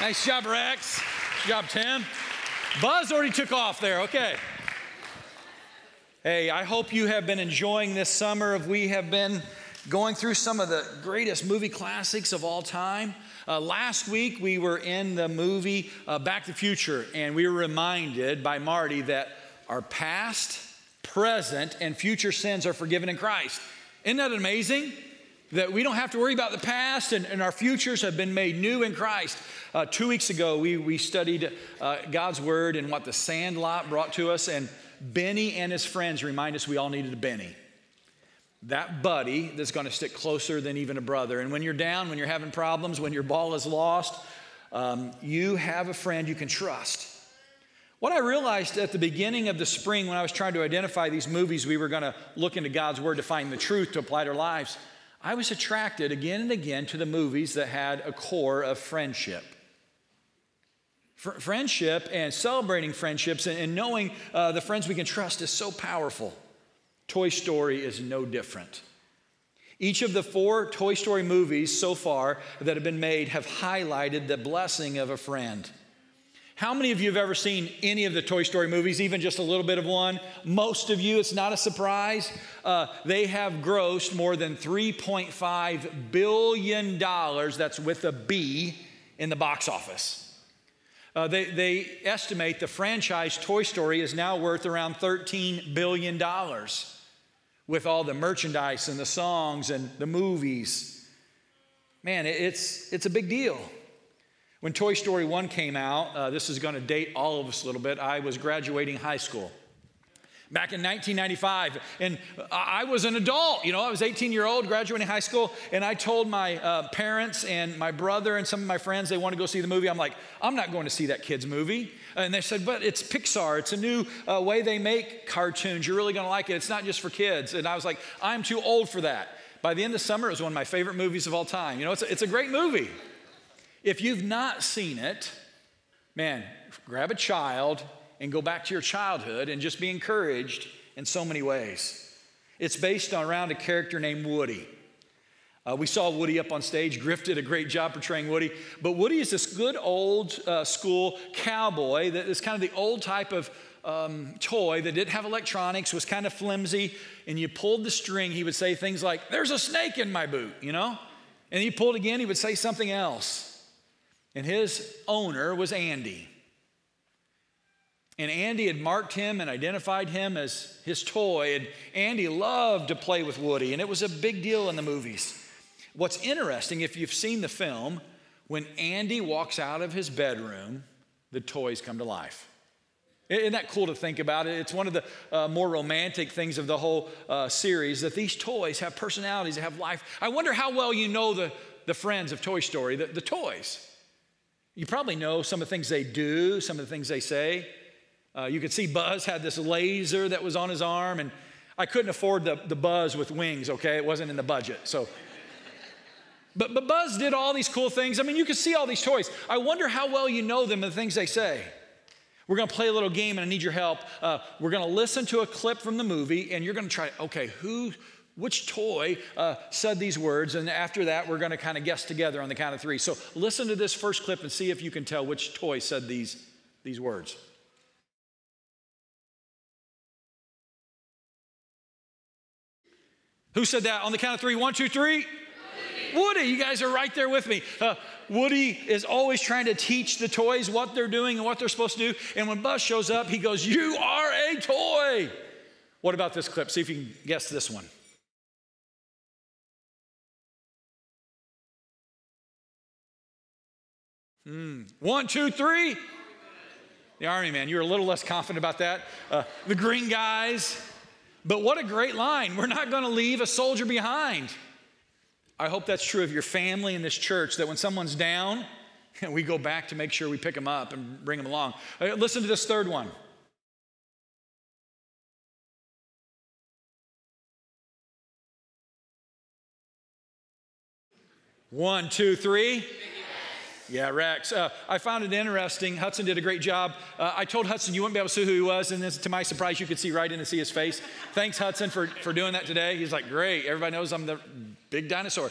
Nice job, Rex. Good job, Tim. Buzz already took off there. Okay. Hey, I hope you have been enjoying this summer. Of we have been going through some of the greatest movie classics of all time. Uh, last week we were in the movie uh, Back to the Future, and we were reminded by Marty that our past, present, and future sins are forgiven in Christ. Isn't that amazing? That we don't have to worry about the past and, and our futures have been made new in Christ. Uh, two weeks ago, we, we studied uh, God's Word and what the sandlot brought to us, and Benny and his friends remind us we all needed a Benny. That buddy that's going to stick closer than even a brother. And when you're down, when you're having problems, when your ball is lost, um, you have a friend you can trust. What I realized at the beginning of the spring when I was trying to identify these movies we were going to look into God's Word to find the truth to apply to our lives, I was attracted again and again to the movies that had a core of friendship. Fr- friendship and celebrating friendships and, and knowing uh, the friends we can trust is so powerful. Toy Story is no different. Each of the four Toy Story movies so far that have been made have highlighted the blessing of a friend. How many of you have ever seen any of the Toy Story movies, even just a little bit of one? Most of you, it's not a surprise. Uh, they have grossed more than $3.5 billion, that's with a B, in the box office. Uh, they, they estimate the franchise Toy Story is now worth around $13 billion with all the merchandise and the songs and the movies. Man, it's, it's a big deal. When Toy Story 1 came out, uh, this is going to date all of us a little bit, I was graduating high school. Back in 1995 and i was an adult you know i was 18 year old graduating high school and i told my uh, parents and my brother and some of my friends they want to go see the movie i'm like i'm not going to see that kids movie. And they said but it's pixar it's a new uh, way they make cartoons you're really going to like it it's not just for kids. And i was like i'm too old for that. By the end of summer it was one of my favorite movies of all time you know it's a, it's a great movie if you've not seen it man grab a child and go back to your childhood and just be encouraged in so many ways. It's based on around a character named Woody. Uh, we saw Woody up on stage. Griff did a great job portraying Woody. But Woody is this good old uh, school cowboy that is kind of the old type of um, toy that didn't have electronics, was kind of flimsy. And you pulled the string, he would say things like, There's a snake in my boot, you know? And he pulled again, he would say something else. And his owner was Andy. And Andy had marked him and identified him as his toy. And Andy loved to play with Woody, and it was a big deal in the movies. What's interesting, if you've seen the film, when Andy walks out of his bedroom, the toys come to life. Isn't that cool to think about it? It's one of the uh, more romantic things of the whole uh, series that these toys have personalities, they have life. I wonder how well you know the, the friends of Toy Story, the, the toys. You probably know some of the things they do, some of the things they say. Uh, you could see Buzz had this laser that was on his arm, and I couldn't afford the, the Buzz with wings, okay? It wasn't in the budget. So, but, but Buzz did all these cool things. I mean, you could see all these toys. I wonder how well you know them and the things they say. We're going to play a little game, and I need your help. Uh, we're going to listen to a clip from the movie, and you're going to try, okay, who, which toy uh, said these words? And after that, we're going to kind of guess together on the count of three. So listen to this first clip and see if you can tell which toy said these, these words. Who said that on the count of three? One, two, three. Woody, Woody you guys are right there with me. Uh, Woody is always trying to teach the toys what they're doing and what they're supposed to do. And when Buzz shows up, he goes, You are a toy. What about this clip? See if you can guess this one. Hmm. One, two, three. The Army man. You're a little less confident about that. Uh, the green guys. But what a great line. We're not going to leave a soldier behind. I hope that's true of your family in this church, that when someone's down, we go back to make sure we pick them up and bring them along. Uh, listen to this third one. One, two, three. Yeah, Rex. Uh, I found it interesting. Hudson did a great job. Uh, I told Hudson you wouldn't be able to see who he was, and to my surprise, you could see right in and see his face. Thanks, Hudson, for, for doing that today. He's like, great. Everybody knows I'm the big dinosaur.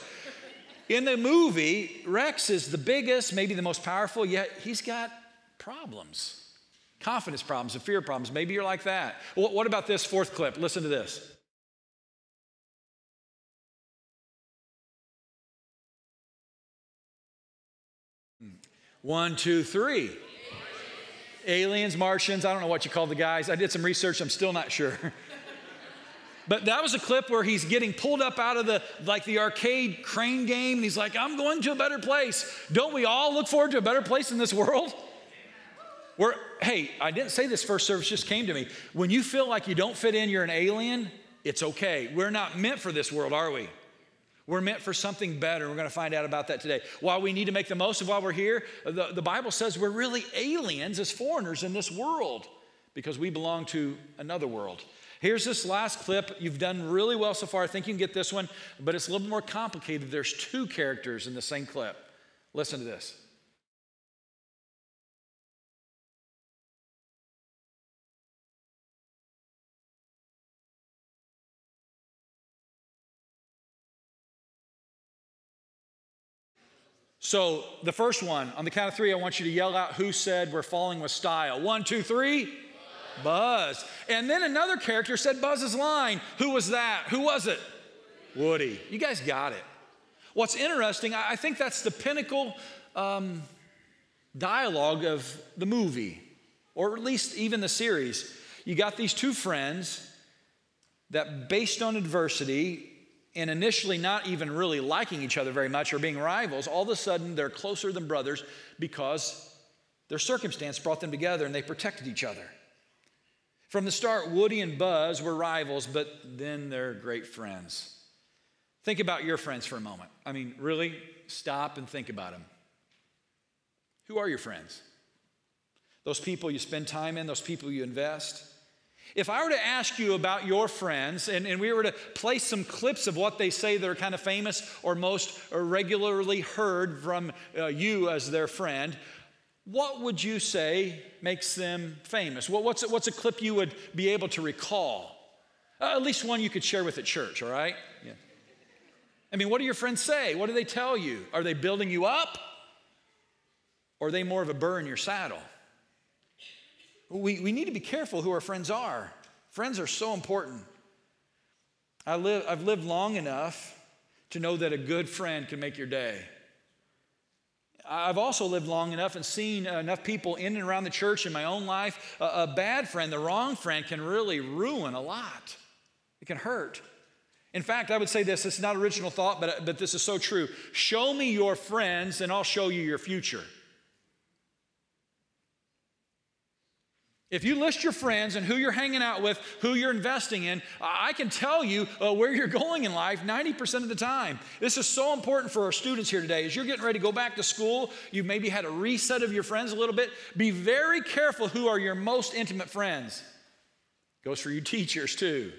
In the movie, Rex is the biggest, maybe the most powerful, yet he's got problems confidence problems and fear problems. Maybe you're like that. What about this fourth clip? Listen to this. One, two, three. Aliens, Martians, I don't know what you call the guys. I did some research, I'm still not sure. but that was a clip where he's getting pulled up out of the like the arcade crane game and he's like, "I'm going to a better place." Don't we all look forward to a better place in this world? Where hey, I didn't say this first service just came to me. When you feel like you don't fit in, you're an alien, it's okay. We're not meant for this world, are we? We're meant for something better. We're going to find out about that today. While we need to make the most of while we're here, the, the Bible says we're really aliens as foreigners in this world because we belong to another world. Here's this last clip. You've done really well so far. I think you can get this one, but it's a little more complicated. There's two characters in the same clip. Listen to this. So, the first one, on the count of three, I want you to yell out who said we're falling with style. One, two, three. Buzz. And then another character said Buzz's line. Who was that? Who was it? Woody. You guys got it. What's interesting, I think that's the pinnacle um, dialogue of the movie, or at least even the series. You got these two friends that, based on adversity, and initially not even really liking each other very much or being rivals, all of a sudden they're closer than brothers because their circumstance brought them together and they protected each other. From the start, Woody and Buzz were rivals, but then they're great friends. Think about your friends for a moment. I mean, really stop and think about them. Who are your friends? Those people you spend time in, those people you invest. If I were to ask you about your friends and, and we were to play some clips of what they say that are kind of famous or most regularly heard from uh, you as their friend, what would you say makes them famous? What, what's, what's a clip you would be able to recall? Uh, at least one you could share with at church, all right? Yeah. I mean, what do your friends say? What do they tell you? Are they building you up? Or are they more of a burr in your saddle? We, we need to be careful who our friends are. Friends are so important. I live, I've lived long enough to know that a good friend can make your day. I've also lived long enough and seen enough people in and around the church in my own life. A, a bad friend, the wrong friend, can really ruin a lot. It can hurt. In fact, I would say this, it's not original thought, but, but this is so true. Show me your friends, and I'll show you your future. If you list your friends and who you're hanging out with, who you're investing in, I can tell you uh, where you're going in life 90% of the time. This is so important for our students here today. As you're getting ready to go back to school, you've maybe had a reset of your friends a little bit. Be very careful who are your most intimate friends. Goes for you teachers too.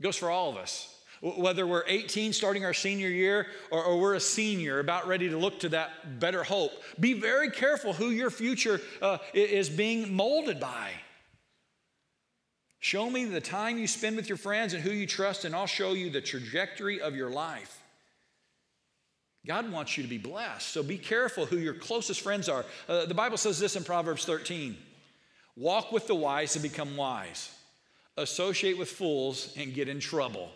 Goes for all of us whether we're 18 starting our senior year or, or, we're a senior about ready to look to that better hope. Be very careful who your future uh, is being molded by. Show me the time you spend with your friends and who you trust, and I'll show you the trajectory of your life. God wants you to be blessed, so be careful who your closest friends are. Uh, the Bible says this in Proverbs 13 Walk with the wise and become wise, associate with fools and get in trouble.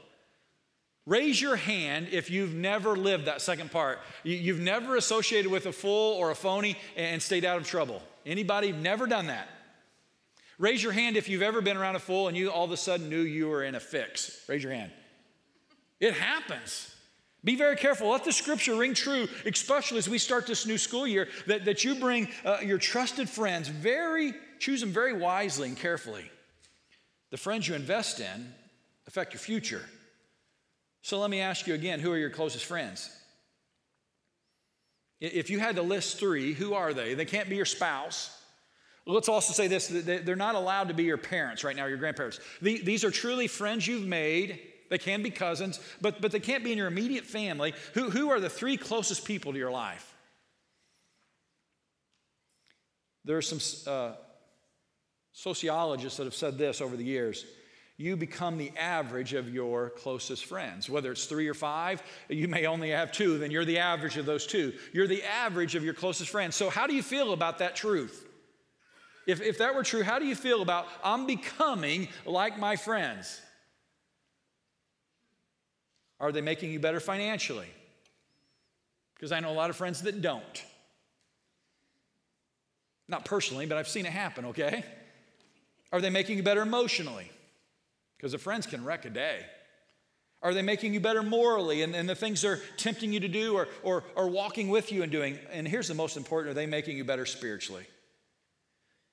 Raise your hand if you've never lived that second part. You've never associated with a fool or a phony and stayed out of trouble. Anybody never done that? Raise your hand if you've ever been around a fool and you all of a sudden knew you were in a fix. Raise your hand. It happens. Be very careful. Let the scripture ring true, especially as we start this new school year, that, that you bring uh, your trusted friends very, choose them very wisely and carefully. The friends you invest in affect your future. So let me ask you again who are your closest friends? If you had to list three, who are they? They can't be your spouse. Let's also say this they're not allowed to be your parents right now, your grandparents. These are truly friends you've made. They can be cousins, but, but they can't be in your immediate family. Who, who are the three closest people to your life? There are some uh, sociologists that have said this over the years you become the average of your closest friends. Whether it's three or five, you may only have two, then you're the average of those two. You're the average of your closest friends. So, how do you feel about that truth? If, if that were true, how do you feel about I'm becoming like my friends? Are they making you better financially? Because I know a lot of friends that don't. Not personally, but I've seen it happen, okay? Are they making you better emotionally? Because the friends can wreck a day. Are they making you better morally and, and the things they're tempting you to do or, or, or walking with you and doing? And here's the most important are they making you better spiritually?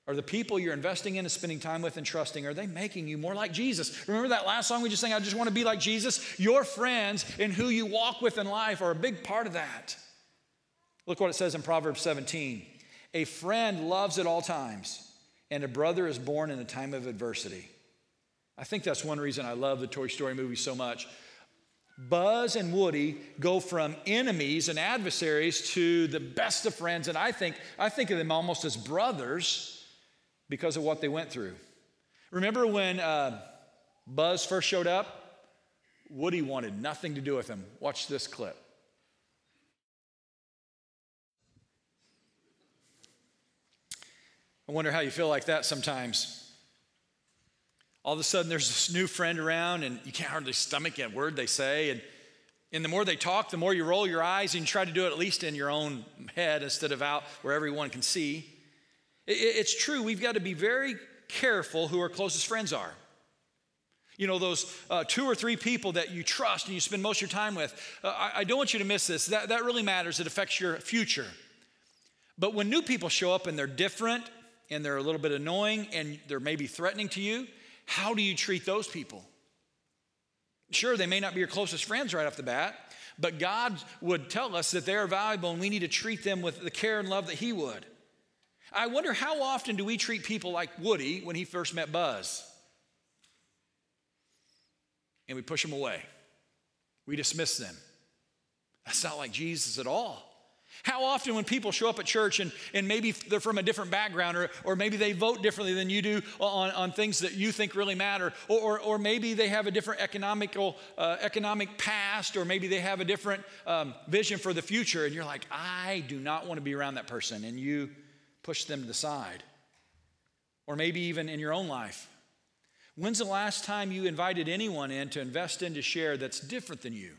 Are the people you're investing in and spending time with and trusting, are they making you more like Jesus? Remember that last song we just sang, I just want to be like Jesus? Your friends and who you walk with in life are a big part of that. Look what it says in Proverbs 17 A friend loves at all times, and a brother is born in a time of adversity. I think that's one reason I love the Toy Story movie so much. Buzz and Woody go from enemies and adversaries to the best of friends, and I think, I think of them almost as brothers because of what they went through. Remember when uh, Buzz first showed up? Woody wanted nothing to do with him. Watch this clip. I wonder how you feel like that sometimes. All of a sudden, there's this new friend around, and you can't hardly stomach a word they say. And, and the more they talk, the more you roll your eyes and you try to do it at least in your own head instead of out where everyone can see. It's true, we've got to be very careful who our closest friends are. You know, those uh, two or three people that you trust and you spend most of your time with. Uh, I, I, don't want you to miss this. That, that really matters. It affects your future. But when new people show up and they're different and they're a little bit annoying and they're maybe threatening to you, how do you treat those people? Sure, they may not be your closest friends right off the bat, but God would tell us that they're valuable and we need to treat them with the care and love that He would. I wonder how often do we treat people like Woody when he first met Buzz? And we push them away. We dismiss them. That's not like Jesus at all. How often, when people show up at church and, and maybe they're from a different background or, or maybe they vote differently than you do on, on things that you think really matter, or, or, or maybe they have a different economical, uh, economic past, or maybe they have a different um, vision for the future, and you're like, I do not want to be around that person, and you push them to the side. Or maybe even in your own life. When's the last time you invited anyone in to invest in to share that's different than you?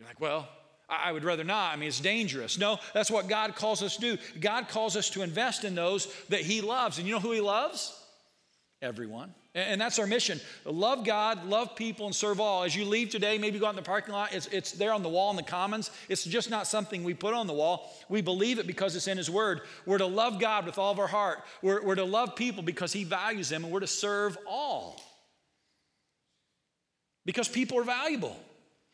You're like, well, I would rather not. I mean, it's dangerous. No, that's what God calls us to do. God calls us to invest in those that He loves. And you know who He loves? Everyone. And that's our mission. Love God, love people, and serve all. As you leave today, maybe go out in the parking lot, it's, it's there on the wall in the commons. It's just not something we put on the wall. We believe it because it's in His Word. We're to love God with all of our heart. We're, we're to love people because He values them, and we're to serve all. Because people are valuable.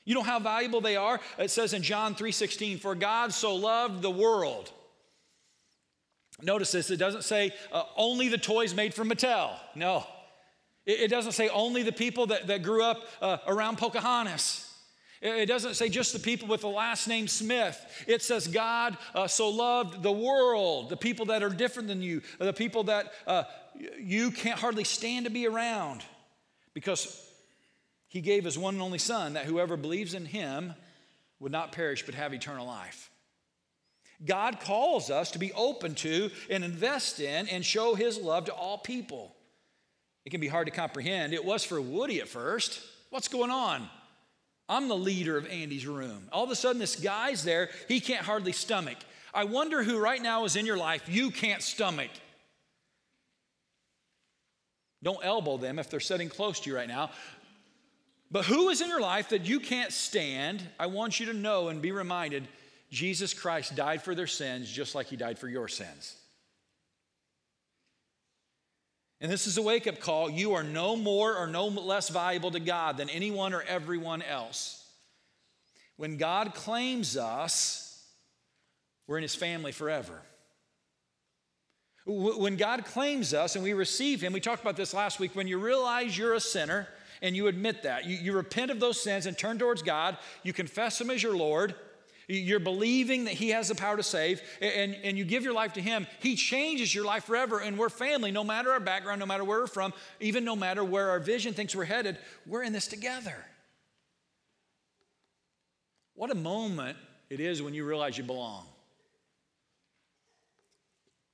You know how valuable they are? It says in John 3:16, "For God so loved the world." Notice this, it doesn't say uh, only the toys made from Mattel. No. It, doesn't say only the people that, that grew up uh, around Pocahontas. It doesn't say just the people with the last name Smith. It says God uh, so loved the world, the people that are different than you, the people that uh, you can't hardly stand to be around, because He gave His one and only Son that whoever believes in Him would not perish but have eternal life. God calls us to be open to and invest in and show His love to all people. It can be hard to comprehend. It was for Woody at first. What's going on? I'm the leader of Andy's room. All of a sudden, this guy's there. He can't hardly stomach. I wonder who right now is in your life you can't stomach. Don't elbow them if they're sitting close to you right now. But who is in your life that you can't stand? I want you to know and be reminded Jesus Christ died for their sins just like he died for your sins. And this is a wake up call. You are no more or no less valuable to God than anyone or everyone else. When God claims us, we're in his family forever. When God claims us and we receive him, we talked about this last week, when you realize you're a sinner and you admit that, you, you repent of those sins and turn towards God, you confess him as your Lord, You're believing that He has the power to save, and, and you give your life to Him. He changes your life forever, and we're family, no matter our background, no matter where we're from, even no matter where our vision thinks we're headed, we're in this together. What a moment it is when you realize you belong.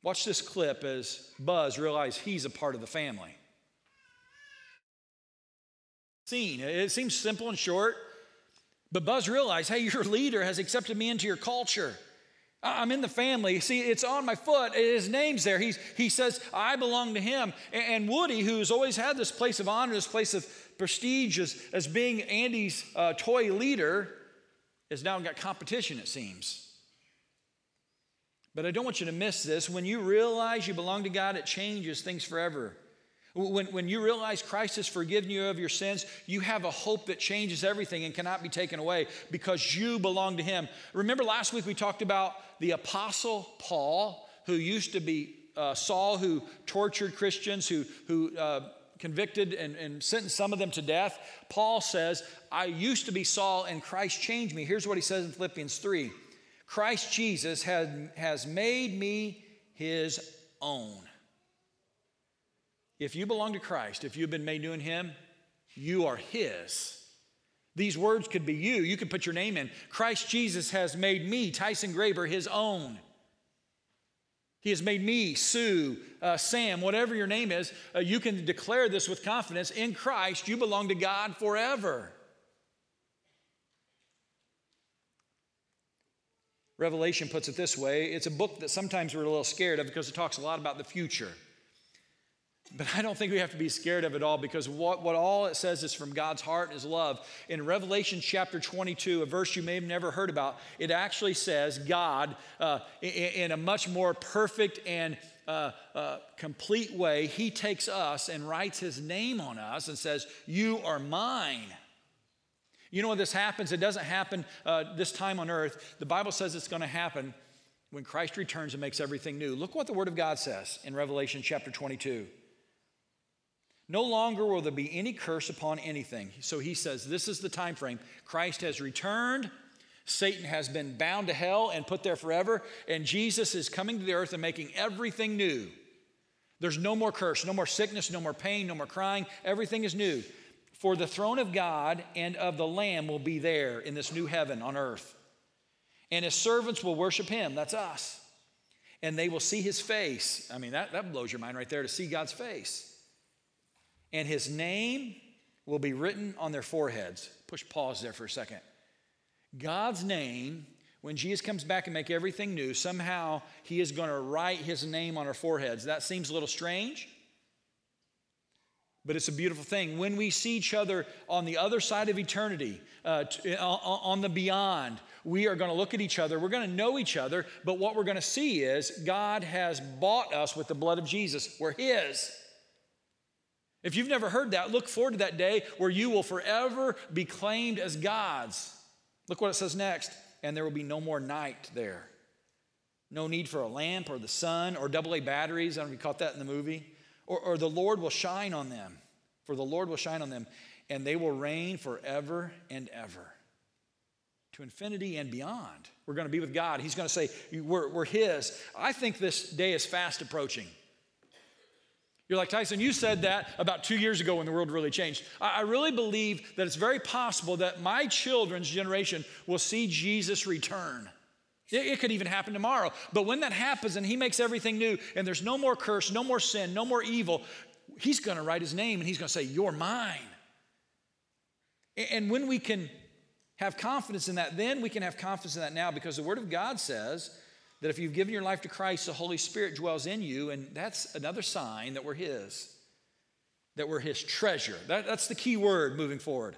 Watch this clip as Buzz realizes he's a part of the family. Scene. It seems simple and short, but Buzz realized, hey, your leader has accepted me into your culture. I'm in the family. See, it's on my foot. His name's there. He's, he says, I belong to him. And, Woody, who's always had this place of honor, this place of prestige as, as being Andy's uh, toy leader, has now got competition, it seems. But I don't want you to miss this. When you realize you belong to God, it changes things forever. When, when you realize Christ has forgiven you of your sins, you have a hope that changes everything and cannot be taken away because you belong to Him. Remember last week we talked about the Apostle Paul, who used to be uh, Saul, who tortured Christians, who, who uh, convicted and, and sentenced some of them to death. Paul says, I used to be Saul and Christ changed me. Here's what he says in Philippians 3 Christ Jesus has, has made me his own. If you belong to Christ, if you've been made new in Him, you are His. These words could be you. You could put your name in. Christ Jesus has made me, Tyson Graber, His own. He has made me, Sue, uh, Sam, whatever your name is. Uh, you can declare this with confidence. In Christ, you belong to God forever. Revelation puts it this way it's a book that sometimes we're a little scared of because it talks a lot about the future. But I don't think we have to be scared of it all because what, what all it says is from God's heart is love. In Revelation chapter 22, a verse you may have never heard about, it actually says God, uh, in, in, a much more perfect and uh, uh, complete way, He takes us and writes His name on us and says, You are mine. You know when this happens? It doesn't happen uh, this time on earth. The Bible says it's going to happen when Christ returns and makes everything new. Look what the Word of God says in Revelation chapter 22. No longer will there be any curse upon anything. So he says, This is the time frame. Christ has returned. Satan has been bound to hell and put there forever. And Jesus is coming to the earth and making everything new. There's no more curse, no more sickness, no more pain, no more crying. Everything is new. For the throne of God and of the Lamb will be there in this new heaven on earth. And his servants will worship him. That's us. And they will see his face. I mean, that, that blows your mind right there to see God's face and his name will be written on their foreheads. Push pause there for a second. God's name, when Jesus comes back and make everything new, somehow he is going to write his name on our foreheads. That seems a little strange, but it's a beautiful thing. When we see each other on the other side of eternity, uh, on the beyond, we are going to look at each other. We're going to know each other, but what we're going to see is God has bought us with the blood of Jesus. We're His. If you've never heard that, look forward to that day where you will forever be claimed as God's. Look what it says next. And there will be no more night there. No need for a lamp or the sun or double A batteries. I don't know if you caught that in the movie. Or, or the Lord will shine on them. For the Lord will shine on them, and they will reign forever and ever to infinity and beyond. We're going to be with God. He's going to say, we're, we're His. I think this day is fast approaching. You're like, Tyson, you said that about two years ago when the world really changed. I really believe that it's very possible that my children's generation will see Jesus return. It could even happen tomorrow. But when that happens and he makes everything new and there's no more curse, no more sin, no more evil, he's going to write his name and he's going to say, You're mine. And when we can have confidence in that, then we can have confidence in that now because the Word of God says that if you've given your life to Christ, the Holy Spirit dwells in you, and that's another sign that we're His, that we're His treasure. That, that's the key word moving forward.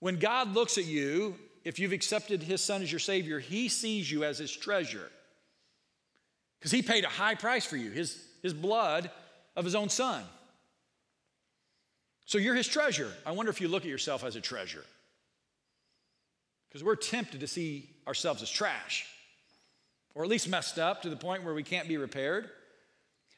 When God looks at you, if you've accepted His Son as your Savior, He sees you as His treasure. Because He paid a high price for you, His, his blood of His own Son. So you're His treasure. I wonder if you look at yourself as a treasure. Because we're tempted to see ourselves as trash or at least messed up to the point where we can't be repaired.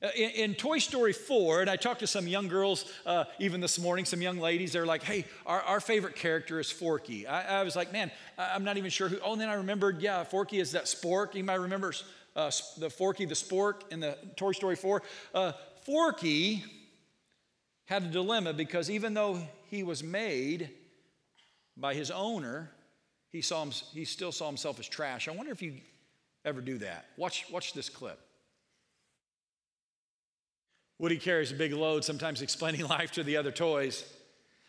Uh, in, in, Toy Story 4, and I talked to some young girls uh, even this morning, some young ladies, they're like, hey, our, our favorite character is Forky. I, I, was like, man, I'm not even sure who. Oh, and then I remembered, yeah, Forky is that spork. Anybody remembers uh, the Forky the spork in the Toy Story 4? Uh, Forky had a dilemma because even though he was made by his owner, he, saw him, he still saw himself as trash. I wonder if you ever do that. Watch, watch this clip. Woody carries a big load, sometimes explaining life to the other toys.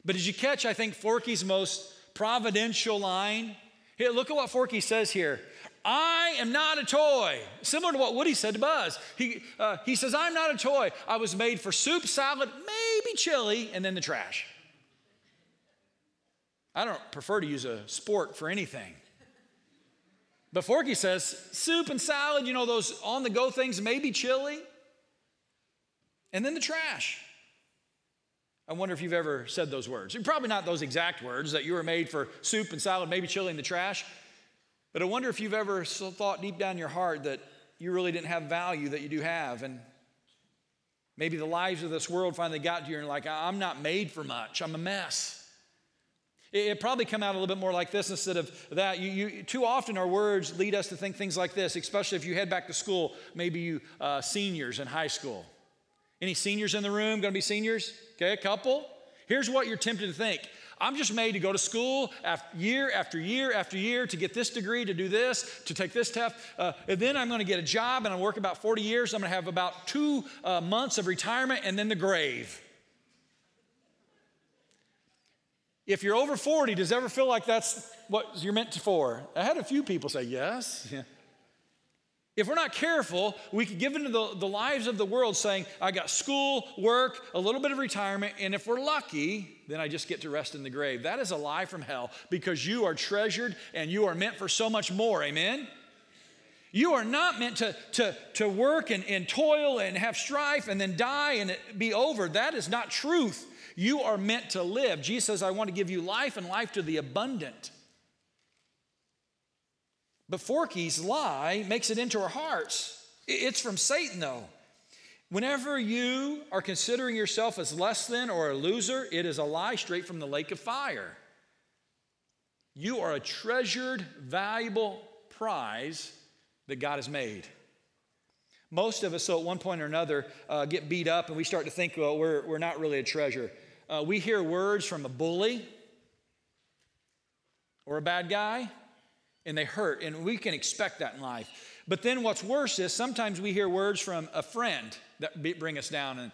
But did you catch, I think, Forky's most providential line? Here, look at what Forky says here. I am not a toy. Similar to what Woody said to Buzz. He, uh, he says, I'm not a toy. I was made for soup, salad, maybe chili, and then the trash. I don't prefer to use a spork for anything. But Forky says, soup and salad, you know, those on the go things, maybe chili. And then the trash. I wonder if you've ever said those words. Probably not those exact words that you were made for soup and salad, maybe chili in the trash. But I wonder if you've ever thought deep down in your heart that you really didn't have value that you do have. And maybe the lives of this world finally got to you and you're like, I'm not made for much, I'm a mess. It, probably come out a little bit more like this instead of that. You, you, too often our words lead us to think things like this, especially if you head back to school, maybe you uh, seniors in high school. Any seniors in the room? Going to be seniors? Okay, a couple. Here's what you're tempted to think. I'm just made to go to school after year after year after year to get this degree, to do this, to take this test. Uh, and then I'm going to get a job and I'll work about 40 years. I'm going to have about two uh, months of retirement and then the grave. If you're over 40, does it ever feel like that's what you're meant for? I had a few people say yes. Yeah. If we're not careful, we could give into the, the lives of the world saying, I got school, work, a little bit of retirement, and if we're lucky, then I just get to rest in the grave. That is a lie from hell because you are treasured and you are meant for so much more. Amen? You are not meant to, to, to work and, and toil and have strife and then die and it be over. That is not truth. You are meant to live. Jesus says, I want to give you life and life to the abundant. But Forky's lie makes it into our hearts. It's from Satan, though. Whenever you are considering yourself as less than or a loser, it is a lie straight from the lake of fire. You are a treasured, valuable prize that God has made. Most of us, so at one point or another, uh, get beat up and we start to think, well, we're, we're not really a treasure. Uh, we hear words from a bully or a bad guy, and they hurt, and we can expect that in life. But then what's worse is sometimes we hear words from a friend that bring us down, and,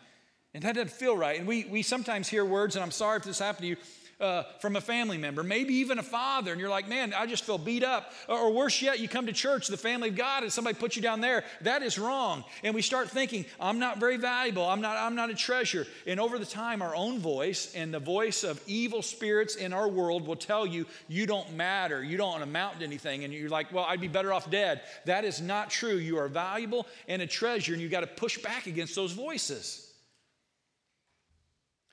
and that doesn't feel right. And we, we sometimes hear words, and I'm sorry if this happened to you, uh, from a family member, maybe even a father, and you're like, man, I just feel beat up. Or, or, worse yet, you come to church, the family of God, and somebody puts you down there. That is wrong. And we start thinking, I'm not very valuable. I'm not, I'm not a treasure. And over the time, our own voice and the voice of evil spirits in our world will tell you, you don't matter. You don't amount to anything. And you're like, well, I'd be better off dead. That is not true. You are valuable and a treasure, and you got to push back against those voices.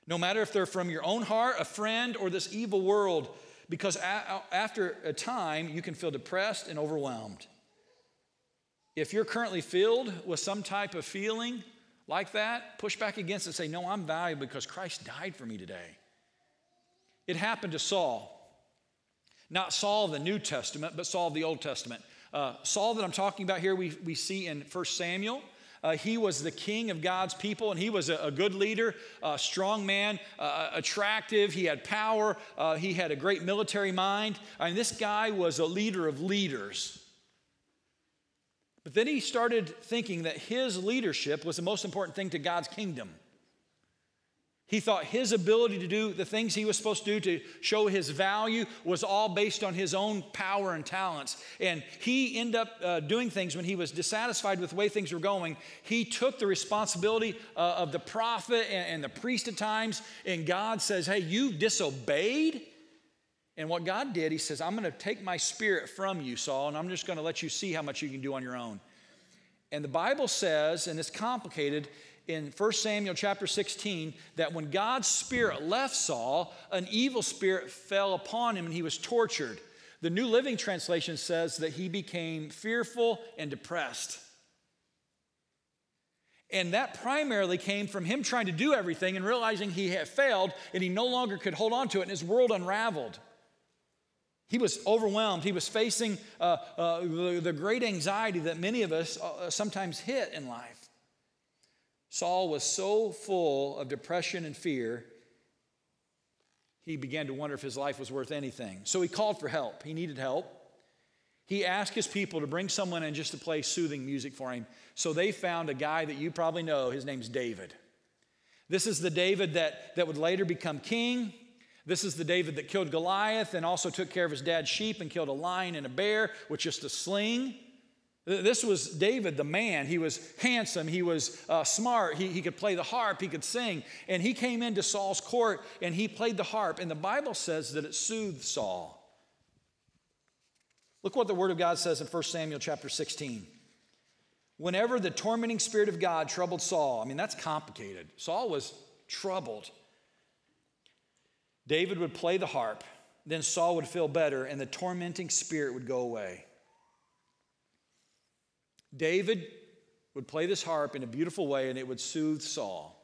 No matter if they're from your own heart, a friend, or this evil world, because a- after a time, you can feel depressed and overwhelmed. If you're currently filled with some type of feeling like that, push back against it and say, No, I'm valuable because Christ died for me today. It happened to Saul. Not Saul of the New Testament, but Saul of the Old Testament. Uh, Saul that I'm talking about here, we, we see in 1 Samuel. Uh, he was the king of God's people, and he was a, a good leader, a strong man, uh, attractive. He had power. Uh, he had a great military mind. I mean, this guy was a leader of leaders. But then he started thinking that his leadership was the most important thing to God's kingdom. He thought his ability to do the things he was supposed to do to show his value was all based on his own power and talents. And he ended up uh, doing things when he was dissatisfied with the way things were going. He took the responsibility uh, of the prophet and, and the priest at times, and God says, Hey, you disobeyed. And what God did, he says, I'm going to take my spirit from you, Saul, and I'm just going to let you see how much you can do on your own. And the Bible says, and it's complicated, in 1 Samuel chapter 16 that when God's spirit left Saul, an evil spirit fell upon him and he was tortured. The New Living Translation says that he became fearful and depressed. And that primarily came from him trying to do everything and realizing he had failed and he no longer could hold on to it, and his world unraveled. He was overwhelmed. He was facing uh, uh, the, the, great anxiety that many of us uh, sometimes hit in life. Saul was so full of depression and fear, he began to wonder if his life was worth anything. So he called for help. He needed help. He asked his people to bring someone in just to play soothing music for him. So they found a guy that you probably know. His name's David. This is the David that, that would later become king. This is the David that killed Goliath and also took care of his dad's sheep and killed a lion and a bear with just a sling. This was David, the man. He was handsome, he was uh, smart, he, he could play the harp, he could sing. And he came into Saul's court and he played the harp. And the Bible says that it soothed Saul. Look what the Word of God says in 1 Samuel chapter 16. Whenever the tormenting Spirit of God troubled Saul, I mean, that's complicated. Saul was troubled. David would play the harp, then Saul would feel better, and the tormenting spirit would go away. David would play this harp in a beautiful way, and it would soothe Saul.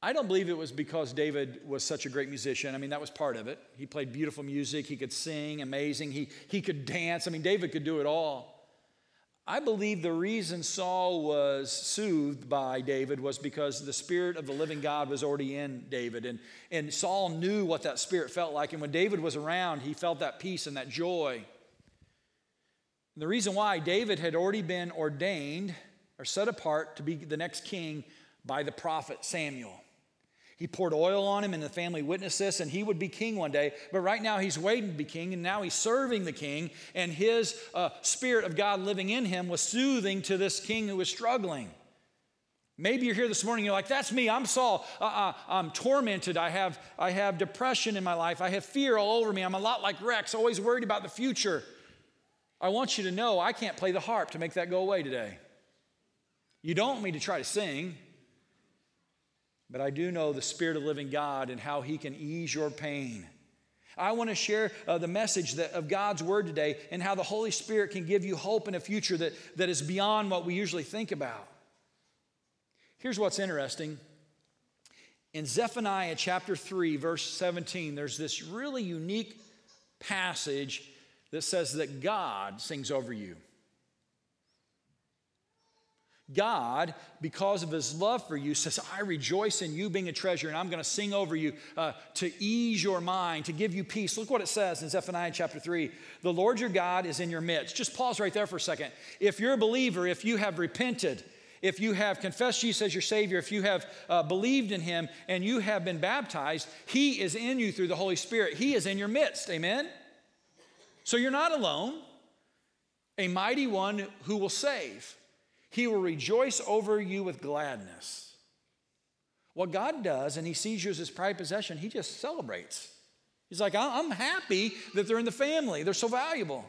I don't believe it was because David was such a great musician. I mean, that was part of it. He played beautiful music, he could sing, amazing, he, he could dance. I mean, David could do it all. I believe the reason Saul was soothed by David was because the Spirit of the living God was already in David. And, and Saul knew what that Spirit felt like. And when David was around, he felt that peace and that joy. And the reason why David had already been ordained or set apart to be the next king by the prophet Samuel. He poured oil on him, and the family witnessed this, and he would be king one day. But right now, he's waiting to be king, and now he's serving the king, and his uh, spirit of God living in him was soothing to this king who was struggling. Maybe you're here this morning, you're like, that's me, I'm Saul. Uh, uh, I'm tormented. I have, I have depression in my life. I have fear all over me. I'm a lot like Rex, always worried about the future. I want you to know I can't play the harp to make that go away today. You don't want me to try to sing. But I do know the Spirit of living God and how He can ease your pain. I want to share uh, the message that, of God's Word today and how the Holy Spirit can give you hope in a future that, that is beyond what we usually think about. Here's what's interesting. In Zephaniah chapter 3, verse 17, there's this really unique passage that says that God sings over you. God, because of his love for you, says, I rejoice in you being a treasure, and I'm going to sing over you uh, to ease your mind, to give you peace. Look what it says in Zephaniah chapter 3 The Lord your God is in your midst. Just pause right there for a second. If you're a believer, if you have repented, if you have confessed Jesus as your Savior, if you have uh, believed in Him, and you have been baptized, He is in you through the Holy Spirit. He is in your midst. Amen? So you're not alone. A mighty one who will save. He will rejoice over you with gladness. What God does, and He sees you as His pride possession, He just celebrates. He's like, I'm happy that they're in the family, they're so valuable.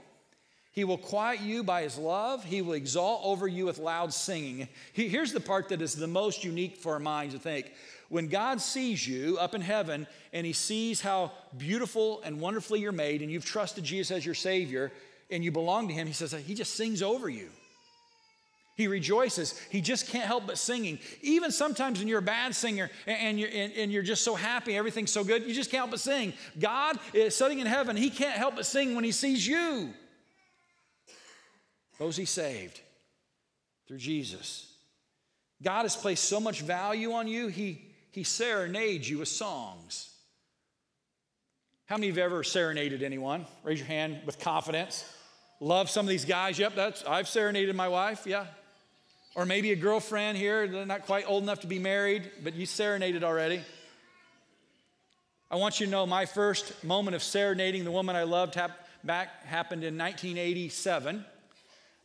He will quiet you by his love. He will exalt over you with loud singing. Here's the part that is the most unique for our minds to think. When God sees you up in heaven and he sees how beautiful and wonderfully you're made, and you've trusted Jesus as your Savior, and you belong to him, he says, he just sings over you. He rejoices. He just can't help but singing. Even sometimes when you're a bad singer and you're, and, and you're just so happy, everything's so good, you just can't help but sing. God is sitting in heaven. He can't help but sing when he sees you. Those he saved through Jesus. God has placed so much value on you, he, he serenades you with songs. How many of you have ever serenaded anyone? Raise your hand with confidence. Love some of these guys. Yep, that's I've serenaded my wife. Yeah, or maybe a girlfriend here, they're not quite old enough to be married, but you serenaded already. I want you to know my first moment of serenading the woman I loved hap- back happened in 1987.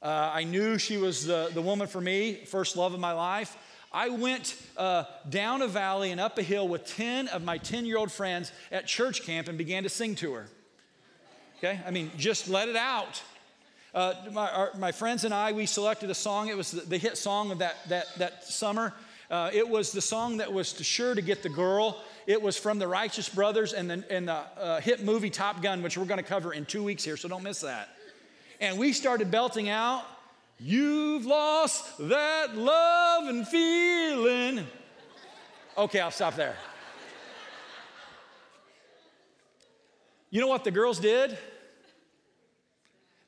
Uh, I knew she was the, the woman for me, first love of my life. I went uh, down a valley and up a hill with 10 of my 10 year old friends at church camp and began to sing to her. Okay? I mean, just let it out. Uh, my, our, my, friends and I, we selected a song. It was the, the hit song of that, that, that summer. Uh, it was the song that was to sure to get the girl. It was from the Righteous Brothers and the, and the uh, hit movie Top Gun, which we're going to cover in two weeks here, so don't miss that. And we started belting out You've lost that love and feeling. Okay, I'll stop there. You know what the girls did?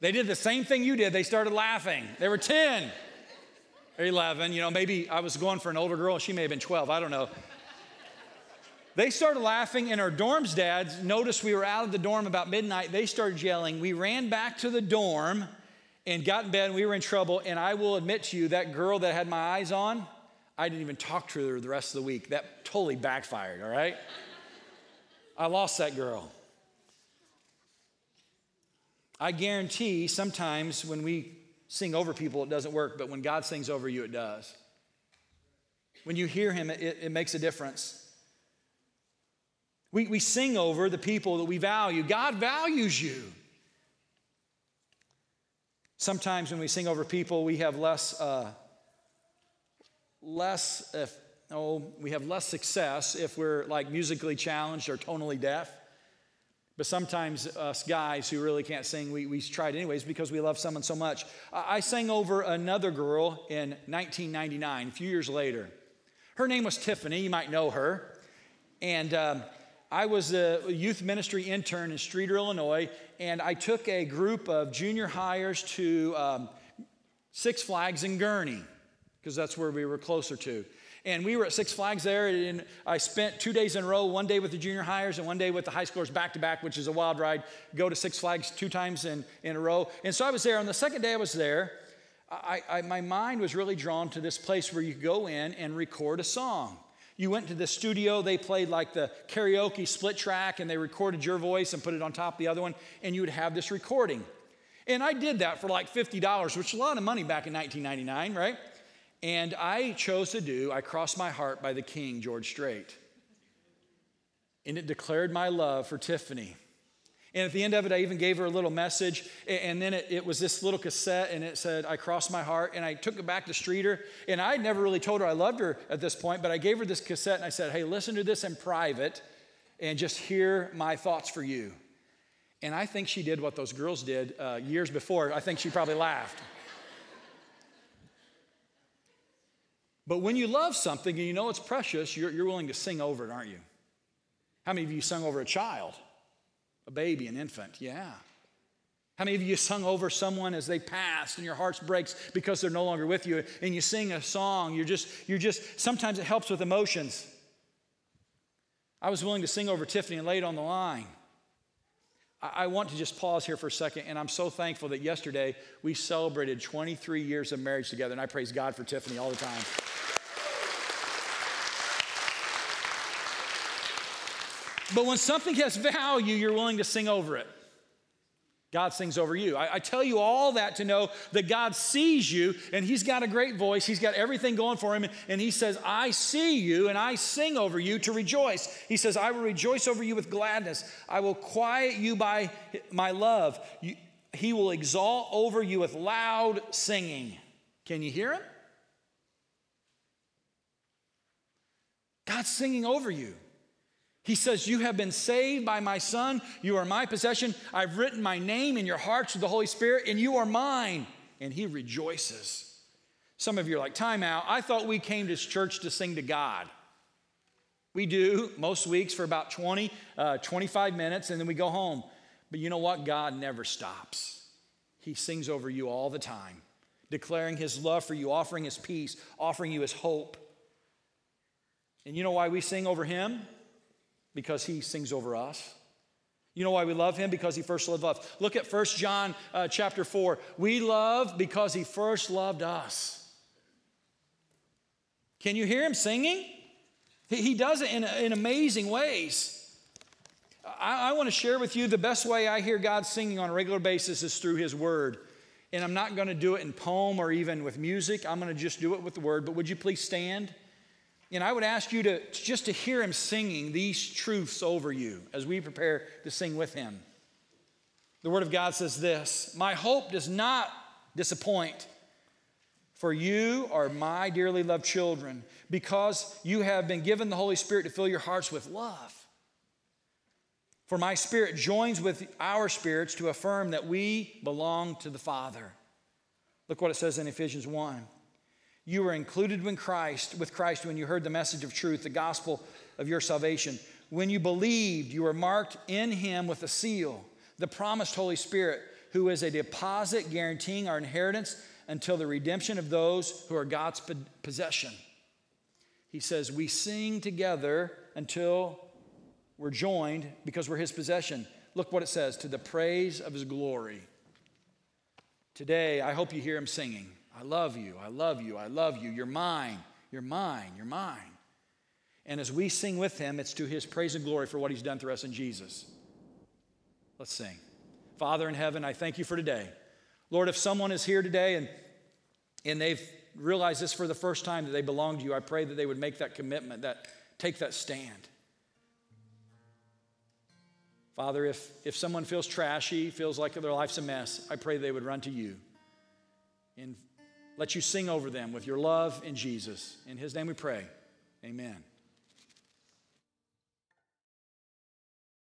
They did the same thing you did. They started laughing. They were 10 or 11. You know, maybe I was going for an older girl. She may have been 12. I don't know. They started laughing, and our dorm's dads noticed we were out of the dorm about midnight. They started yelling. We ran back to the dorm and got in bed, and we were in trouble. And I will admit to you, that girl that had my eyes on, I didn't even talk to her the rest of the week. That totally backfired, all right? I lost that girl. I guarantee sometimes when we sing over people, it doesn't work, but when God sings over you, it does. When you hear Him, it, it makes a difference. We, we sing over the people that we value. God values you. Sometimes when we sing over people, we have less, uh, less, if, oh, we have less success if we're like musically challenged or tonally deaf. But sometimes us guys who really can't sing, we, we try it anyways because we love someone so much. I, I sang over another girl in 1999, a few years later. Her name was Tiffany. You might know her. And um, I was a youth ministry intern in Streator, Illinois, and I took a group of junior hires to um, Six Flags in Gurnee, because that's where we were closer to. And we were at Six Flags there, and I spent two days in a row one day with the junior hires and one day with the high schoolers back to back, which is a wild ride. Go to Six Flags two times in, in a row. And so I was there. On the second day I was there, I, I, my mind was really drawn to this place where you go in and record a song. You went to the studio, they played like the karaoke split track, and they recorded your voice and put it on top of the other one, and you would have this recording. And I did that for like $50, which is a lot of money back in 1999, right? And I chose to do I Crossed My Heart by the King, George Strait. And it declared my love for Tiffany. And at the end of it, I even gave her a little message. And then it, it, was this little cassette, and it said, I crossed my heart. And I took it back to Streator. And I never really told her I loved her at this point, but I gave her this cassette and I said, Hey, listen to this in private and just hear my thoughts for you. And I think she did what those girls did uh, years before. I think she probably laughed. But when you love something and you know it's precious, you're, you're willing to sing over it, aren't you? How many of you sung over a child, a baby, an infant? Yeah. How many of you sung over someone as they passed and your heart breaks because they're no longer with you and you sing a song? You're just, you're just, sometimes it helps with emotions. I was willing to sing over Tiffany and lay it on the line. I want to just pause here for a second, and I'm so thankful that yesterday we celebrated 23 years of marriage together, and I praise God for Tiffany all the time. But when something has value, you're willing to sing over it. God sings over you. I, I, tell you all that to know that God sees you and He's got a great voice. He's got everything going for Him. And He says, I see you and I sing over you to rejoice. He says, I will rejoice over you with gladness. I will quiet you by my love. You, he will exalt over you with loud singing. Can you hear Him? God's singing over you. He says, You have been saved by my Son. You are my possession. I've written my name in your hearts with the Holy Spirit, and you are mine. And he rejoices. Some of you are like, Time out. I thought we came to church to sing to God. We do most weeks for about 20, uh, 25 minutes, and then we go home. But you know what? God never stops. He sings over you all the time, declaring his love for you, offering his peace, offering you his hope. And you know why we sing over him? Because he sings over us. You know why we love him? Because he first loved us. Look at 1 John uh, chapter 4. We love because he first loved us. Can you hear him singing? He, he does it in, in amazing ways. I, I want to share with you the best way I hear God singing on a regular basis is through his word. And I'm not going to do it in poem or even with music. I'm going to just do it with the word. But would you please stand? And I would ask you to just to hear him singing these truths over you as we prepare to sing with him. The word of God says this My hope does not disappoint, for you are my dearly loved children, because you have been given the Holy Spirit to fill your hearts with love. For my spirit joins with our spirits to affirm that we belong to the Father. Look what it says in Ephesians 1. You were included with Christ, with Christ when you heard the message of truth, the gospel of your salvation. When you believed, you were marked in him with a seal, the promised Holy Spirit, who is a deposit guaranteeing our inheritance until the redemption of those who are God's possession. He says, We sing together until we're joined because we're his possession. Look what it says to the praise of his glory. Today, I hope you hear him singing. Love you, I love you, I love you. You're mine, you're mine, you're mine. And as we sing with him, it's to his praise and glory for what he's done through us in Jesus. Let's sing. Father in heaven, I thank you for today. Lord, if someone is here today and, and they've realized this for the first time that they belong to you, I pray that they would make that commitment, that take that stand. Father, if, if someone feels trashy, feels like their life's a mess, I pray they would run to you and let you sing over them with your love in Jesus. In his name we pray. Amen.